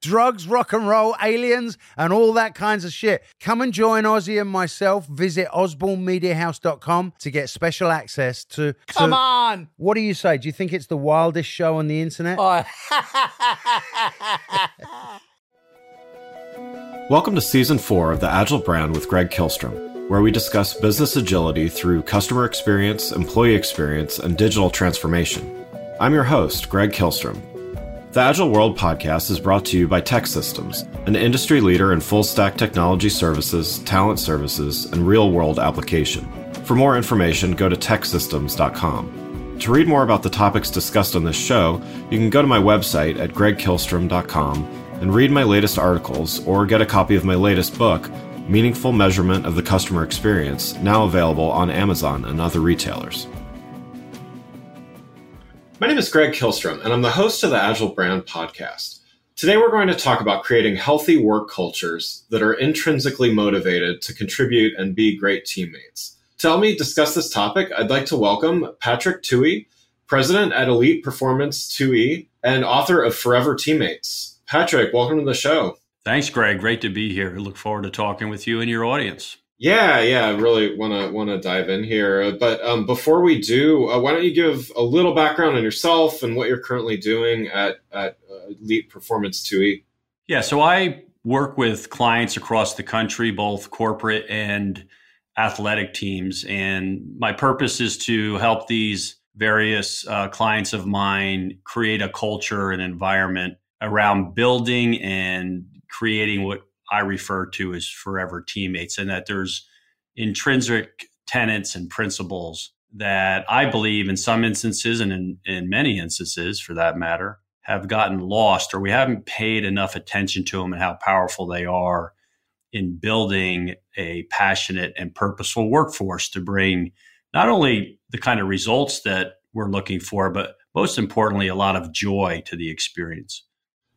Drugs, rock and roll, aliens, and all that kinds of shit. Come and join Ozzy and myself. Visit osbournemediahouse.com to get special access to. to- Come on! What do you say? Do you think it's the wildest show on the internet? Oh. Welcome to Season 4 of the Agile Brand with Greg Kihlstrom, where we discuss business agility through customer experience, employee experience, and digital transformation. I'm your host, Greg Kihlstrom. The Agile World podcast is brought to you by TEKsystems, an industry leader in full stack technology services, talent services, and real world application. For more information, go to teksystems.com. To read more about the topics discussed on this show, you can go to my website at gregkihlstrom.com and read my latest articles or get a copy of my latest book, Meaningful Measurement of the Customer Experience, now available on Amazon and other retailers. My name is Greg Kihlstrom, and I'm the host of the Agile Brand podcast. Today, we're going to talk about creating healthy work cultures that are intrinsically motivated to contribute and be great teammates. To help me discuss this topic, I'd like to welcome Patrick Touhey, president at Elite Performance Too-E and author of Forever Teammates. Patrick, welcome to the show. Thanks, Greg. Great to be here. Look forward to talking with you and your audience. Yeah, yeah, I really want to want to dive in here. But um, before we do, uh, why don't you give a little background on yourself and what you're currently doing at at uh, Elite Performance Too-E? Yeah, so I work with clients across the country, both corporate and athletic teams, and my purpose is to help these various uh, clients of mine create a culture and environment around building and creating what I refer to as forever teammates, and that there's intrinsic tenets and principles that I believe in some instances and in, in many instances for that matter have gotten lost or we haven't paid enough attention to them and how powerful they are in building a passionate and purposeful workforce to bring not only the kind of results that we're looking for, but most importantly, a lot of joy to the experience.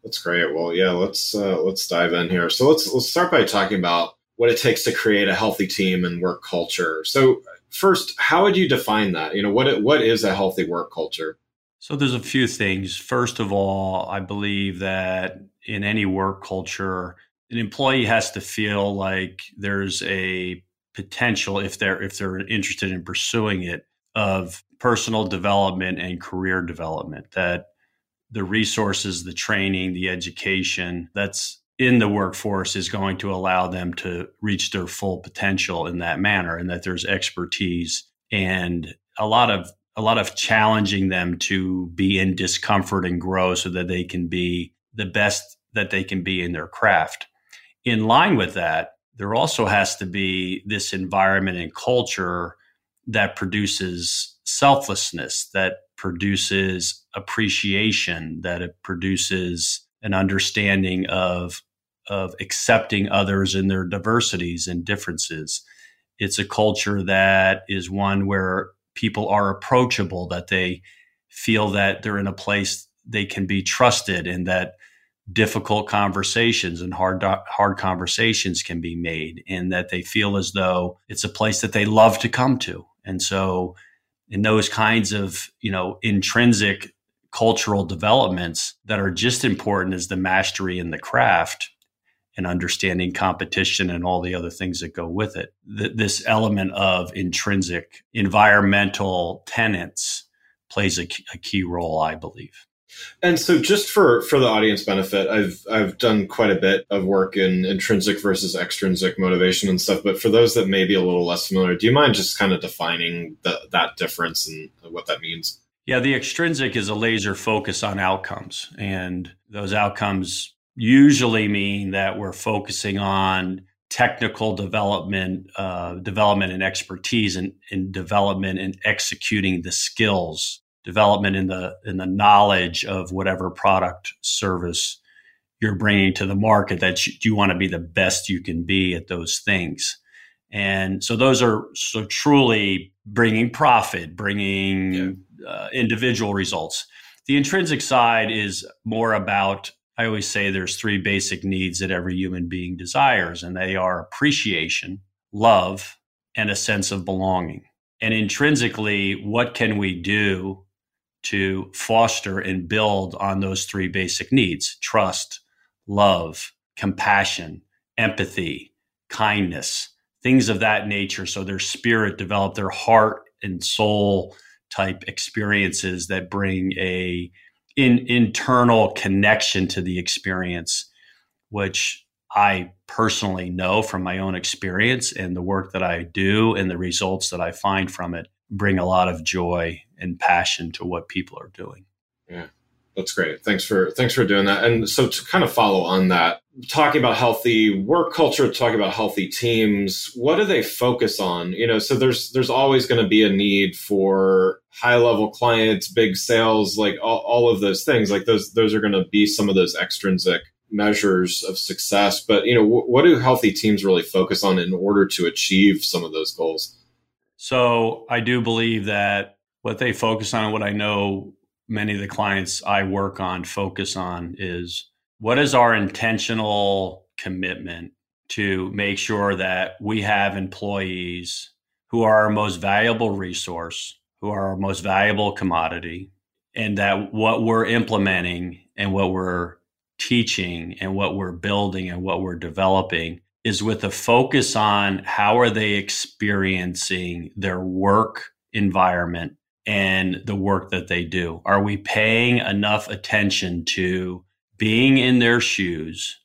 That's great. Well, yeah, let's uh, let's dive in here. So let's let's start by talking about what it takes to create a healthy team and work culture. So first, how would you define that? You know, what what is a healthy work culture? So there's a few things. First of all, I believe that in any work culture, an employee has to feel like there's a potential if they're if they're interested in pursuing it of personal development and career development that the resources, the training, the education that's in the workforce is going to allow them to reach their full potential in that manner and that there's expertise and a lot of a lot of challenging them to be in discomfort and grow so that they can be the best that they can be in their craft. In line with that, there also has to be this environment and culture that produces selflessness, that produces appreciation, that it produces an understanding of of accepting others and their diversities and differences. It's a culture that is one where people are approachable, that they feel that they're in a place they can be trusted and that difficult conversations and hard hard conversations can be made and that they feel as though it's a place that they love to come to. And so in those kinds of, you know, intrinsic cultural developments that are just important as the mastery in the craft and understanding competition and all the other things that go with it. Th- this element of intrinsic environmental tenets plays a key role, I believe. And so, just for for the audience benefit, I've I've done quite a bit of work in intrinsic versus extrinsic motivation and stuff. But for those that may be a little less familiar, do you mind just kind of defining the, that difference and what that means? Yeah, the extrinsic is a laser focus on outcomes, and those outcomes usually mean that we're focusing on technical development, uh, development and expertise, and in, in development and executing the skills development in the in the knowledge of whatever product service you're bringing to the market that you, you want to be the best you can be at those things and so those are so truly bringing profit bringing uh, individual results. The intrinsic side is more about, I always say there's three basic needs that every human being desires, and they are appreciation, love, and a sense of belonging. And intrinsically, what can we do to foster and build on those three basic needs trust, love, compassion, empathy, kindness, things of that nature. So their spirit develop their heart and soul type experiences that bring a in, internal connection to the experience, which I personally know from my own experience and the work that I do and the results that I find from it bring a lot of joy and passion to what people are doing. Yeah. That's great. Thanks for thanks for doing that. And so to kind of follow on that, talking about healthy work culture, talking about healthy teams, what do they focus on? You know, so there's there's always going to be a need for high level clients, big sales, like all, all of those things. Like those those are going to be some of those extrinsic measures of success. But you know, what do healthy teams really focus on in order to achieve some of those goals? So I do believe that what they focus on, and what I know many of the clients I work on focus on is what is our intentional commitment to make sure that we have employees who are our most valuable resource, who are our most valuable commodity, and that what we're implementing and what we're teaching and what we're building and what we're developing is with a focus on how are they experiencing their work environment and the work that they do? Are we paying enough attention to being in their shoes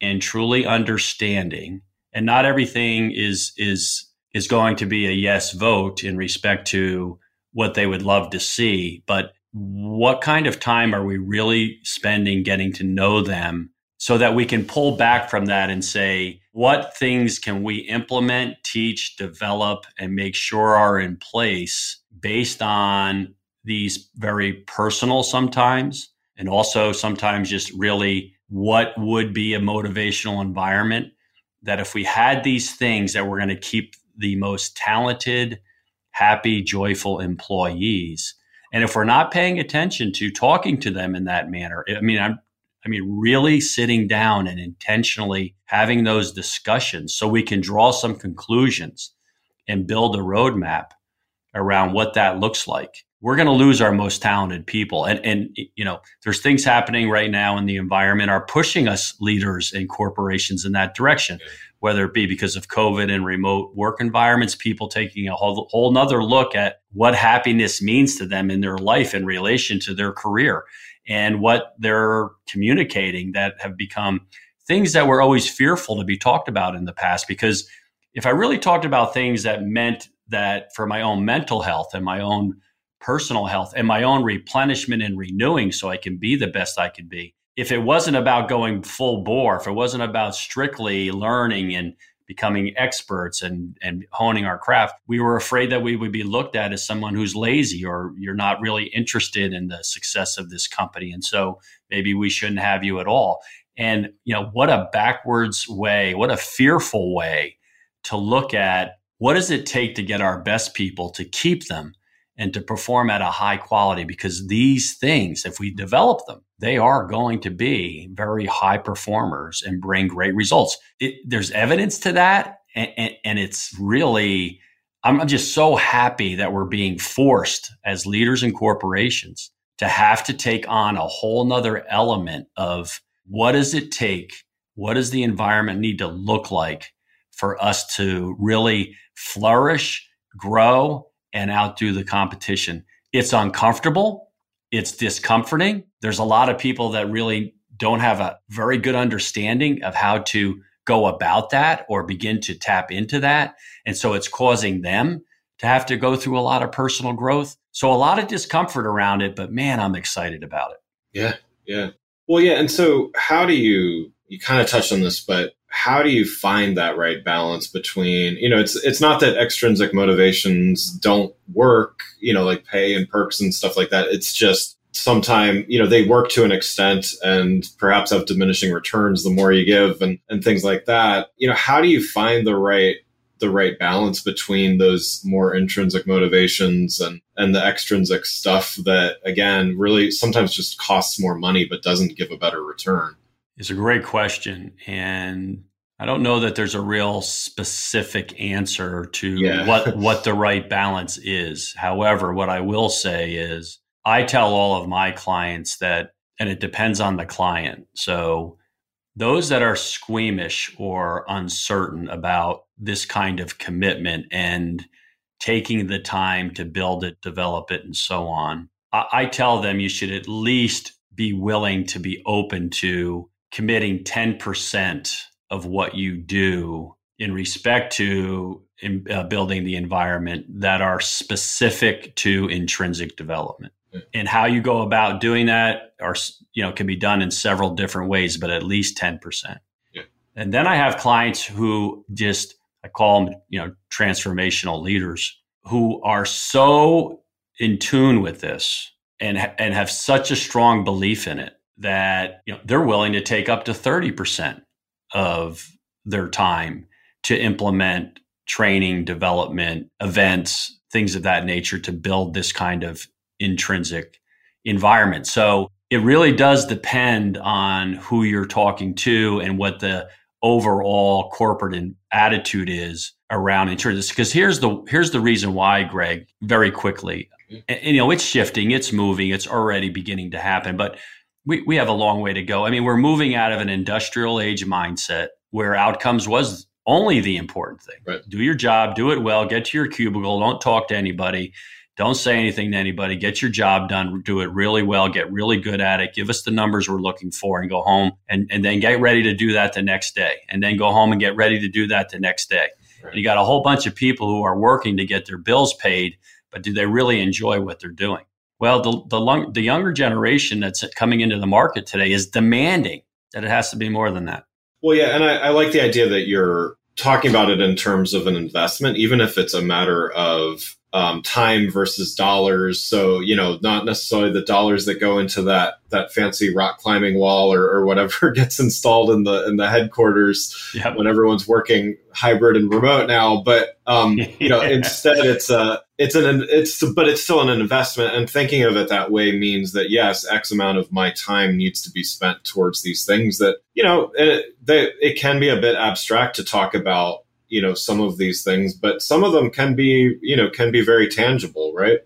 and truly understanding? And not everything is is is going to be a yes vote in respect to what they would love to see, but what kind of time are we really spending getting to know them so that we can pull back from that and say, what things can we implement, teach, develop, and make sure are in place based on these very personal sometimes, and also sometimes just really what would be a motivational environment that if we had these things that we're going to keep the most talented, happy, joyful employees. And if we're not paying attention to talking to them in that manner, I mean, I'm I mean, really sitting down and intentionally having those discussions so we can draw some conclusions and build a roadmap around what that looks like. We're going to lose our most talented people. And, and, you know, there's things happening right now in the environment are pushing us leaders and corporations in that direction, whether it be because of COVID and remote work environments, people taking a whole, whole nother look at what happiness means to them in their life in relation to their career and what they're communicating that have become things that were always fearful to be talked about in the past. Because if I really talked about things that meant that for my own mental health and my own personal health and my own replenishment and renewing so I can be the best I can be, if it wasn't about going full bore, if it wasn't about strictly learning and becoming experts and, and honing our craft, we were afraid that we would be looked at as someone who's lazy or you're not really interested in the success of this company. And so maybe we shouldn't have you at all. And, you know, what a backwards way, what a fearful way to look at what does it take to get our best people to keep them and to perform at a high quality because these things if we develop them they are going to be very high performers and bring great results. It, there's evidence to that and, and, and it's really i'm just so happy that we're being forced as leaders in corporations to have to take on a whole nother element of what does it take what does the environment need to look like for us to really flourish grow and outdo the competition. It's uncomfortable. It's discomforting. There's a lot of people that really don't have a very good understanding of how to go about that or begin to tap into that. And so it's causing them to have to go through a lot of personal growth. So a lot of discomfort around it, but man, I'm excited about it. Yeah. Yeah. Well, yeah. And so how do you, you kind of touched on this, but how do you find that right balance between you know it's it's not that extrinsic motivations don't work you know like pay and perks and stuff like that. It's just sometimes you know they work to an extent and perhaps have diminishing returns the more you give and and things like that. You know how do you find the right the right balance between those more intrinsic motivations and and the extrinsic stuff that again really sometimes just costs more money but doesn't give a better return it's a great question and i don't know that there's a real specific answer to yeah. what what the right balance is however what i will say is i tell all of my clients that and it depends on the client so those that are squeamish or uncertain about this kind of commitment and taking the time to build it, develop it, and so on, I, I tell them you should at least be willing to be open to committing 10% of what you do in respect to in, uh, building the environment that are specific to intrinsic development. And how you go about doing that are you know can be done in several different ways but at least 10% yeah. and then i have clients who just i call them you know transformational leaders who are so in tune with this and and have such a strong belief in it that you know they're willing to take up to 30% of their time to implement training development events things of that nature to build this kind of intrinsic environment. So it really does depend on who you're talking to and what the overall corporate attitude is around insurance. Because here's the here's the reason why, Greg. Very quickly, mm-hmm. and, and, you know it's shifting, it's moving, it's already beginning to happen, but we we have a long way to go. I mean, we're moving out of an industrial age mindset where outcomes was only the important thing. Right. Do your job, do it well, get to your cubicle, don't talk to anybody don't say anything to anybody. Get your job done. Do it really well. Get really good at it. Give us the numbers we're looking for and go home and, and then get ready to do that the next day. And then go home and get ready to do that the next day. Right. You got a whole bunch of people who are working to get their bills paid, but do they really enjoy what they're doing? Well, the, the, the younger generation that's coming into the market today is demanding that it has to be more than that. Well, yeah. And I, I like the idea that you're talking about it in terms of an investment, even if it's a matter of um, time versus dollars. So you know, not necessarily the dollars that go into that that fancy rock climbing wall or, or whatever gets installed in the in the headquarters yep. when everyone's working hybrid and remote now. But um, you know, instead it's a it's an it's but it's still an investment. And thinking of it that way means that yes, X amount of my time needs to be spent towards these things that you know it, they, it can be a bit abstract to talk about you know some of these things but some of them can be you know can be very tangible right?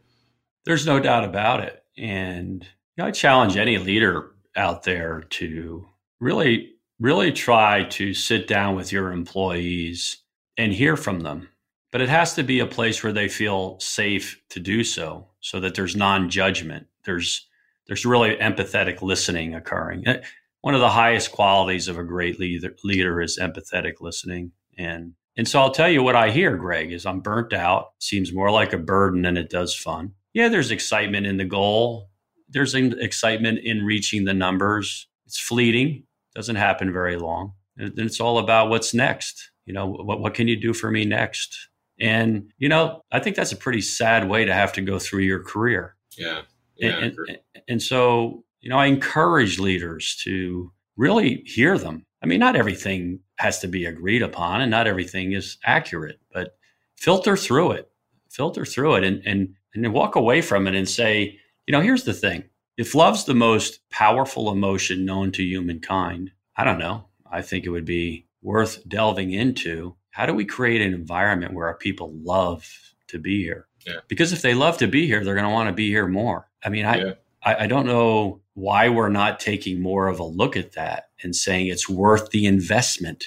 There's no doubt about it. And you know, i challenge any leader out there to really really try to sit down with your employees and hear from them. But it has to be a place where they feel safe to do so so that there's non-judgment. There's there's really empathetic listening occurring. Eh, one of the highest qualities of a great leader, leader is empathetic listening. And and so I'll tell you what I hear, Greg, is I'm burnt out. Seems more like a burden than it does fun. Yeah, there's excitement in the goal. There's excitement in reaching the numbers. It's fleeting, doesn't happen very long. And it's all about what's next. You know, what, what can you do for me next? And, you know, I think that's a pretty sad way to have to go through your career. Yeah. yeah and, and, and so, you know, I encourage leaders to really hear them. I mean, not everything has to be agreed upon and not everything is accurate, but filter through it, filter through it and, and, and walk away from it and say, you know, here's the thing. If love's the most powerful emotion known to humankind, I don't know. I think it would be worth delving into. How do we create an environment where our people love to be here? Yeah. Because if they love to be here, they're going to want to be here more. I mean, I, yeah. I, I don't know why we're not taking more of a look at that and saying it's worth the investment?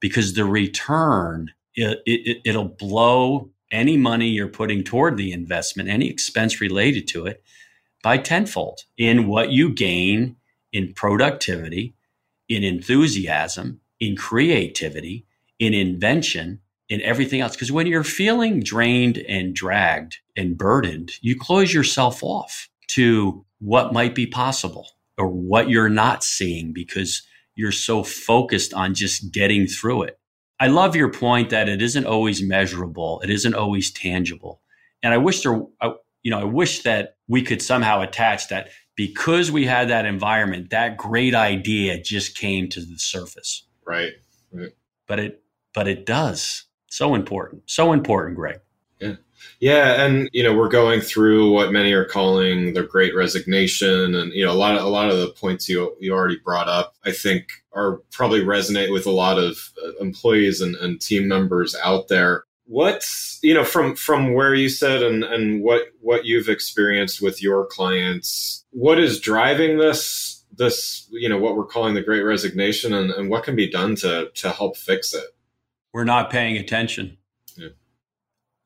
Because the return it, it, it'll blow any money you're putting toward the investment any expense related to it by tenfold in what you gain in productivity in enthusiasm in creativity in invention in everything else. Because when you're feeling drained and dragged and burdened you close yourself off to what might be possible or what you're not seeing because you're so focused on just getting through it. I love your point that it isn't always measurable, it isn't always tangible. And I wish there, you know, I wish that we could somehow attach that because we had that environment, that great idea just came to the surface. Right. right. But it, but it does. So important. So important, Greg. Yeah. And you know we're going through what many are calling the Great Resignation, and you know a lot of a lot of the points you you already brought up, I think, are probably resonate with a lot of uh, employees and, and team members out there. What's you know from from where you said and and what what you've experienced with your clients, what is driving this this you know what we're calling the Great Resignation, and, and what can be done to to help fix it? We're not paying attention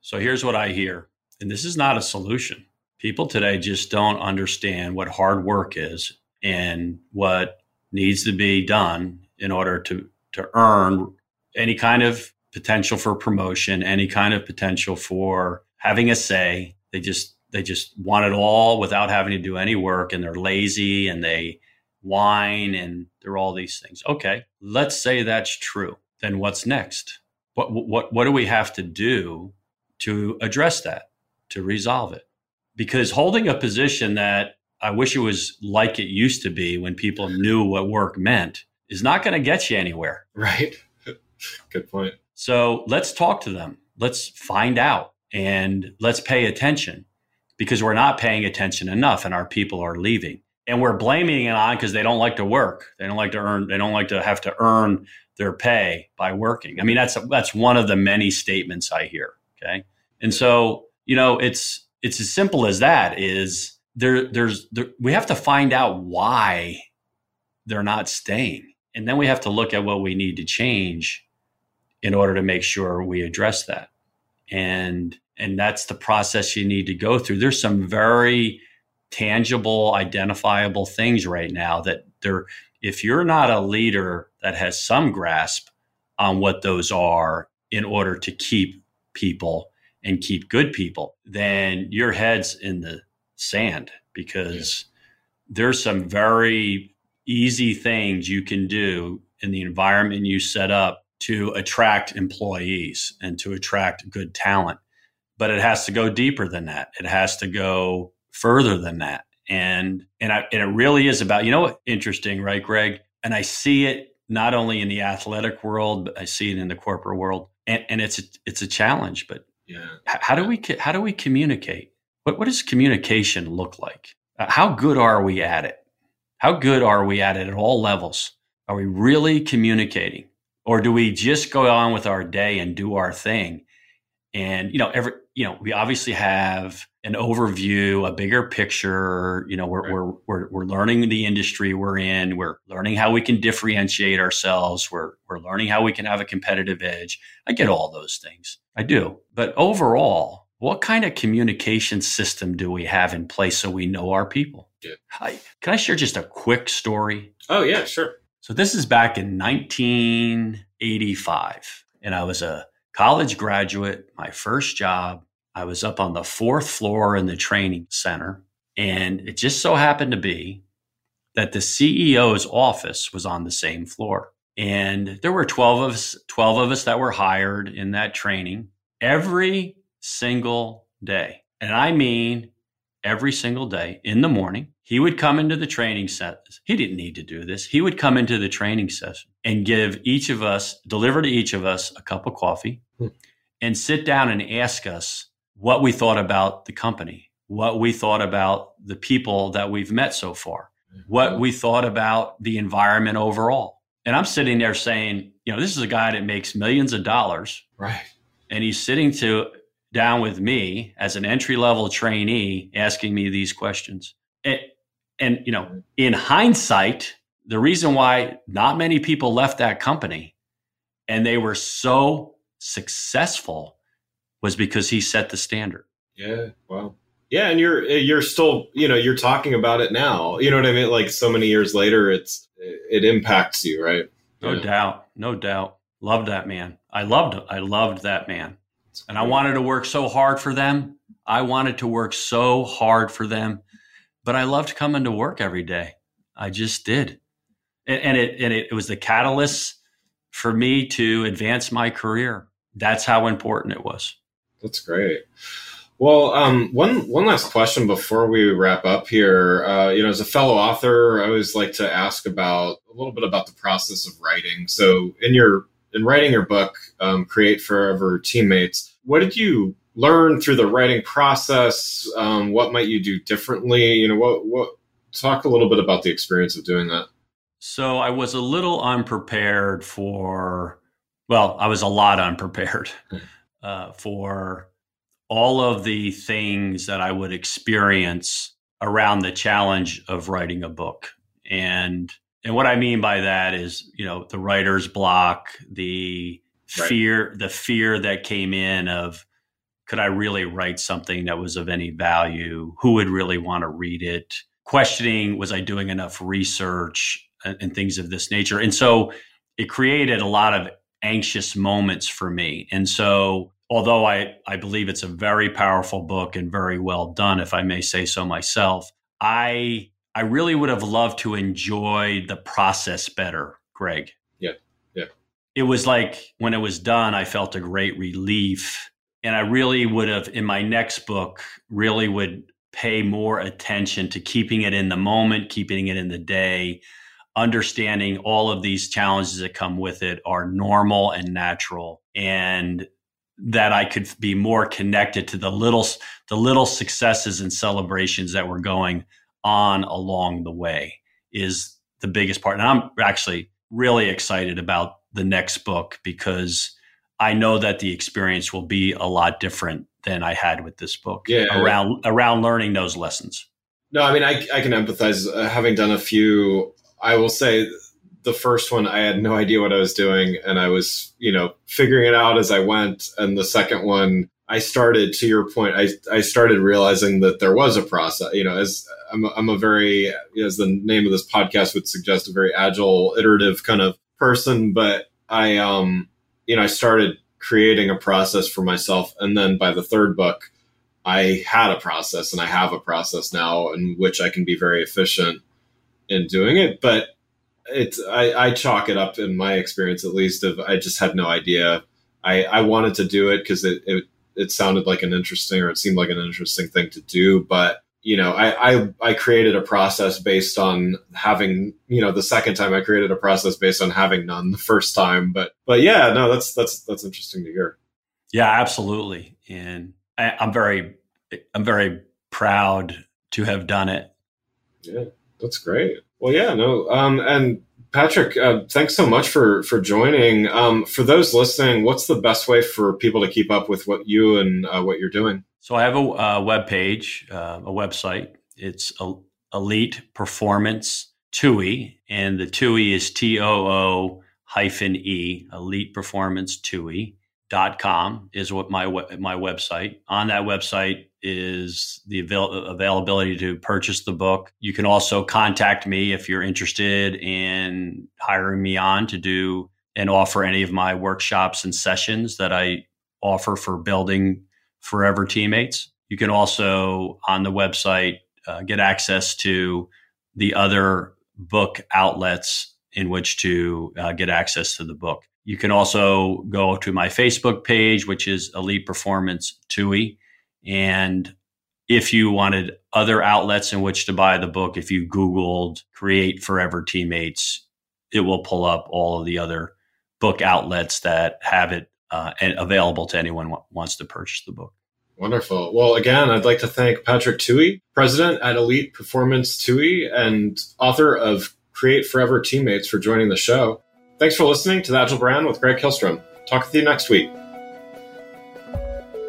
so here's what I hear, and this is not a solution. People today just don't understand what hard work is and what needs to be done in order to, to earn any kind of potential for promotion, any kind of potential for having a say. They just they just want it all without having to do any work and they're lazy and they whine and they're all these things. Okay, let's say that's true. Then what's next? What what what do we have to do to address that, to resolve it. Because holding a position that I wish it was like it used to be when people knew what work meant is not going to get you anywhere. Right. Good point. So let's talk to them. Let's find out and let's pay attention because we're not paying attention enough and our people are leaving. And we're blaming it on because they don't like to work. They don't like to earn, they don't like to have to earn their pay by working. I mean, that's that's one of the many statements I hear. Okay. And so, you know, it's it's as simple as that is there there's there, we have to find out why they're not staying. And then we have to look at what we need to change in order to make sure we address that. And and that's the process you need to go through. There's some very tangible, identifiable things right now that there if you're not a leader that has some grasp on what those are in order to keep people and keep good people, then your head's in the sand because yeah. there's some very easy things you can do in the environment you set up to attract employees and to attract good talent. But it has to go deeper than that. It has to go further than that. And and, I, and it really is about you know what interesting, right, Greg? And I see it not only in the athletic world, but I see it in the corporate world. And, and it's a, it's a challenge, but yeah. How do we how do we communicate? What what does communication look like? Uh, how good are we at it? How good are we at it at all levels? Are we really communicating, or do we just go on with our day and do our thing? And you know, every you know, we obviously have an overview, a bigger picture. You know, we're, right. we're, we're, we're learning the industry we're in. We're learning how we can differentiate ourselves. We're, we're learning how we can have a competitive edge. I get all those things. I do. But overall, what kind of communication system do we have in place so we know our people? Yeah. I, can I share just a quick story? Oh, yeah, sure. So this is back in 1985, and I was a college graduate, my first job. I was up on the fourth floor in the training center. And it just so happened to be that the CEO's office was on the same floor. And there were 12 of us, 12 of us that were hired in that training every single day. And I mean every single day in the morning. He would come into the training set. He didn't need to do this. He would come into the training session and give each of us, deliver to each of us a cup of coffee hmm. and sit down and ask us what we thought about the company, what we thought about the people that we've met so far, what we thought about the environment overall. And I'm sitting there saying, you know, this is a guy that makes millions of dollars. Right. And he's sitting to down with me as an entry level trainee asking me these questions. And, you know, in hindsight, the reason why not many people left that company and they were so successful was because he set the standard. Yeah. Wow. Yeah, and you're eh, you're still you know you're talking about it now. You know what I mean? Like so many years later, it's eh, it impacts you, right? No yeah. doubt, no doubt. Loved that man. I loved I loved that man, and I wanted to work so hard for them. I wanted to work so hard for them, but I loved coming to work every day. I just did, and, and it and it, it was the catalyst for me to advance my career. That's how important it was. That's great. Well, um, one one last question before we wrap up here. Uh, you know, as a fellow author, I always like to ask about a little bit about the process of writing. So, in your in writing your book, um, Create Forever Teammates, what did you learn through the writing process? Um, what might you do differently? You know, what, what, talk a little bit about the experience of doing that. So I was a little unprepared for, well, I was a lot unprepared hmm. uh, for all of the things that I would experience around the challenge of writing a book. And and what I mean by that is, you know, the writer's block, the right. fear, the fear that came in of could I really write something that was of any value? Who would really want to read it? Questioning, was I doing enough research and, and things of this nature? And so it created a lot of anxious moments for me. And so although I, I believe it's a very powerful book and very well done, if I may say so myself, I I really would have loved to enjoy the process better, Greg. Yeah. Yeah. It was like when it was done, I felt a great relief. And I really would have, in my next book, really would pay more attention to keeping it in the moment, keeping it in the day, understanding all of these challenges that come with it are normal and natural. And that I could be more connected to the little the little successes and celebrations that were going on along the way is the biggest part. And I'm actually really excited about the next book because I know that the experience will be a lot different than I had with this book yeah. around around learning those lessons. No, I mean I I can empathize uh, having done a few I will say the first one I had no idea what I was doing and I was, you know, figuring it out as I went and the second one I started to your point. I I started realizing that there was a process. You know, as I'm a, I'm a very as the name of this podcast would suggest, a very agile, iterative kind of person. But I um you know I started creating a process for myself, and then by the third book, I had a process, and I have a process now in which I can be very efficient in doing it. But it's I, I chalk it up in my experience at least of I just had no idea. I, I wanted to do it because it, it it sounded like an interesting or it seemed like an interesting thing to do. But you know, I, I I created a process based on having you know the second time I created a process based on having none the first time. But but yeah, no, that's that's that's interesting to hear. Yeah, absolutely, and I, I'm very I'm very proud to have done it. Yeah, that's great. Well, yeah, no, um, and Patrick, uh, thanks so much for for joining. Um, for those listening, what's the best way for people to keep up with what you and uh, what you're doing? So I have a, a web page, uh, a website. It's a, Elite Performance Too-E, and the Too-E is T O O hyphen E, Elite Performance Too-E dot com is what my my website. On that website is the avail- availability to purchase the book. You can also contact me if you're interested in hiring me on to do and offer any of my workshops and sessions that I offer for building forever teammates. You can also on the website uh, get access to the other book outlets in which to uh, get access to the book. You can also go to my Facebook page, which is Elite Performance Too-E. And if you wanted other outlets in which to buy the book, if you Googled Create Forever Teammates, it will pull up all of the other book outlets that have it uh, and available to anyone who wants to purchase the book. Wonderful. Well, again, I'd like to thank Patrick Touhey, president at Elite Performance Too-E and author of Create Forever Teammates, for joining the show. Thanks for listening to the Agile Brand with Greg Kihlstrom. Talk with you next week.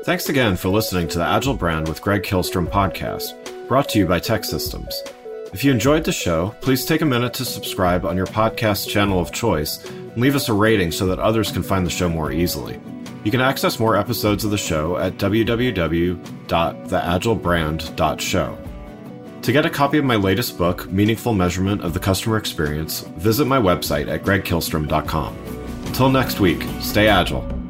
Thanks again for listening to the Agile Brand with Greg Kihlstrom podcast, brought to you by TEKsystems. If you enjoyed the show, please take a minute to subscribe on your podcast channel of choice and leave us a rating so that others can find the show more easily. You can access more episodes of the show at www.theagilebrand.show. To get a copy of my latest book, Meaningful Measurement of the Customer Experience, visit my website at gregkihlstrom.com. Until next week, stay agile.